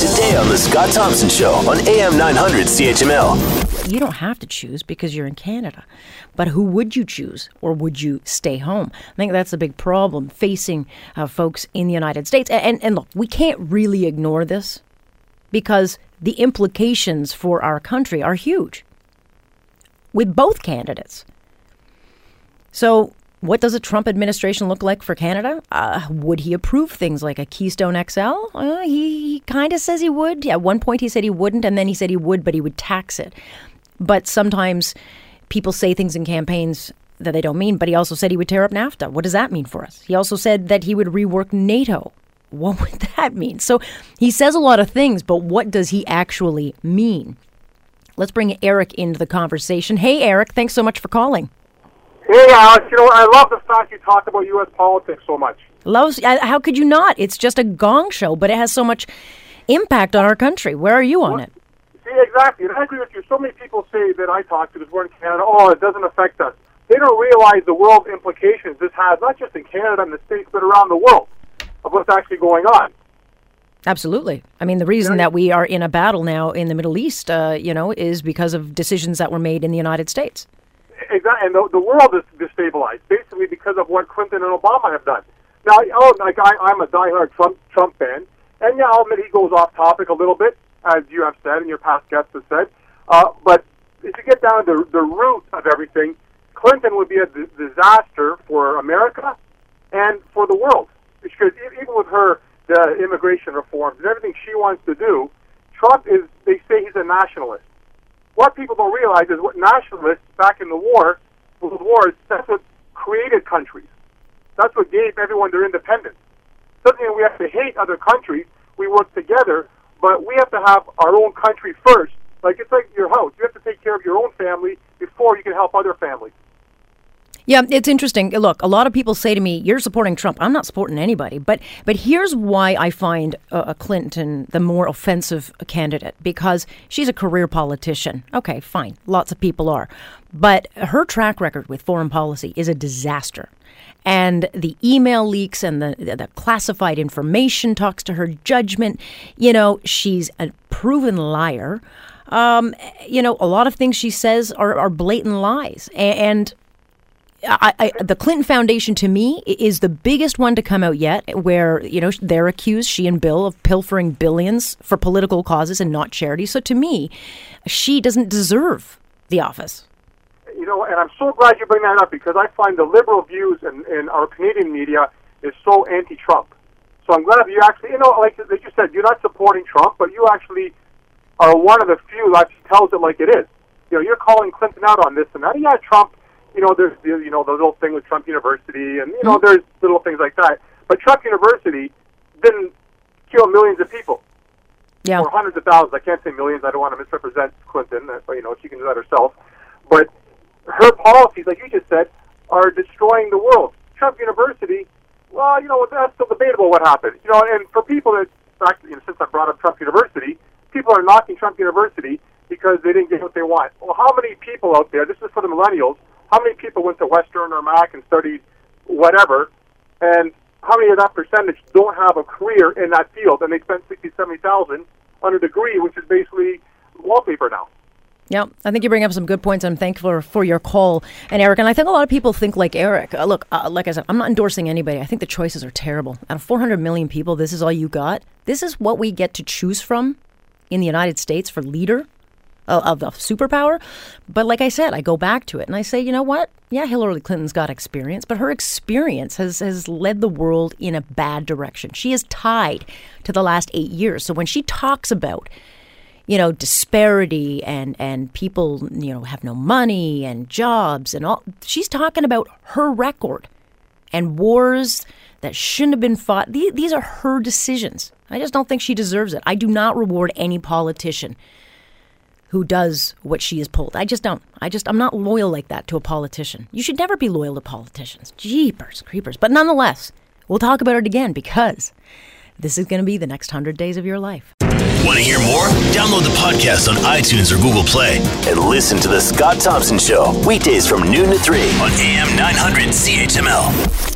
today on The Scott Thompson Show on AM 900 CHML. You don't have to choose because you're in Canada. But who would you choose or would you stay home? I think that's a big problem facing uh, folks in the United States. And, and, and look, we can't really ignore this because the implications for our country are huge with both candidates. So, what does a Trump administration look like for Canada? Uh, would he approve things like a Keystone XL? Uh, he, he kind of says he would. At one point, he said he wouldn't, and then he said he would, but he would tax it. But sometimes people say things in campaigns that they don't mean, but he also said he would tear up NAFTA. What does that mean for us? He also said that he would rework NATO. What would that mean? So he says a lot of things, but what does he actually mean? Let's bring Eric into the conversation. Hey, Eric, thanks so much for calling. Hey, Alex, you know, I love the fact you talk about U.S. politics so much. Loves, uh, how could you not? It's just a gong show, but it has so much impact on our country. Where are you on Well, it? See, exactly. And I agree with you. So many people say that I talk to this we're in Canada, oh, it doesn't affect us. They don't realize the world implications this has, not just in Canada and the States, but around the world of what's actually going on. Absolutely. I mean, the reason that we are in a battle now in the Middle East, uh, you know, is because of decisions that were made in the United States. Exactly. And the, the world is destabilized, basically because of what Clinton and Obama have done. Now, oh, like I, I'm a diehard Trump Trump fan, and yeah, I'll admit he goes off topic a little bit, as you have said and your past guests have said. Uh, but if you get down to the root of everything, Clinton would be a d- disaster for America and for the world. Because even with her the immigration reforms and everything she wants to do, Trump is. They say he's a nationalist. What people don't realize is what nationalists back in the war, World Wars, that's what created countries. That's what gave everyone their independence. Doesn't mean we have to hate other countries. We work together, but we have to have our own country first. Like it's like your house. You have to take care of your own family before you can help other families. Yeah, it's interesting. Look, a lot of people say to me, "You're supporting Trump." I'm not supporting anybody, but but here's why I find uh, uh, Clinton the more offensive candidate because she's a career politician. Okay, fine, lots of people are, but her track record with foreign policy is a disaster. And the email leaks and the, the classified information talks to her judgment. You know, she's a proven liar. Um, you know, a lot of things she says are, are blatant lies. And I, I, the Clinton Foundation to me is the biggest one to come out yet, where you know they're accused, she and Bill, of pilfering billions for political causes and not charity. So to me, she doesn't deserve the office. You know, and I'm so glad you bring that up because I find the liberal views in, in our Canadian media is so anti-Trump. So I'm glad you actually, you know, like, like you said, you're not supporting Trump, but you actually are one of the few that tells it like it is. You know, you're calling Clinton out on this and that. Yeah, Trump. You know, there's the, you know the little thing with Trump University, and you know there's little things like that. But Trump University didn't kill millions of people Yeah, or hundreds of thousands. I can't say millions. I don't want to misrepresent Clinton. uh, But, you know, she can do that herself. But her policies, like you just said, are destroying the world. Trump University, well, you know, that's still debatable what happened. You know, and for people that, you know, since I brought up Trump University, people are knocking Trump University because they didn't get what they want. Well, how many people out there, this is for the millennials, how many people went to Western or Mac and studied whatever, and how many of that percentage don't have a career in that field, and they spent sixty, seventy thousand on a degree, which is basically wallpaper now. Yeah, I think you bring up some good points. I'm thankful for your call, and Eric. And I think a lot of people think like Eric. Uh, look, uh, like I said, I'm not endorsing anybody. I think the choices are terrible. Out of 400 million people, this is all you got. This is what we get to choose from in the United States for leader of, the superpower. But like I said, I go back to it and I say, you know what? Yeah, Hillary Clinton's got experience, but her experience has has led the world in a bad direction. She is tied to the last eight years. So when she talks about you know disparity and and people you know have no money and jobs and all she's talking about her record and wars that shouldn't have been fought these, these are her decisions i just don't think she deserves it i do not reward any politician who does what she is pulled. I just don't i just i'm not loyal like that to a politician. You should never be loyal to politicians. Jeepers creepers. But nonetheless we'll talk about it again because this is going to be the next 100 days of your life. Want to hear more? Download the podcast on iTunes or Google Play and listen to The Scott Thompson Show weekdays from noon to 3 on AM 900 CHML.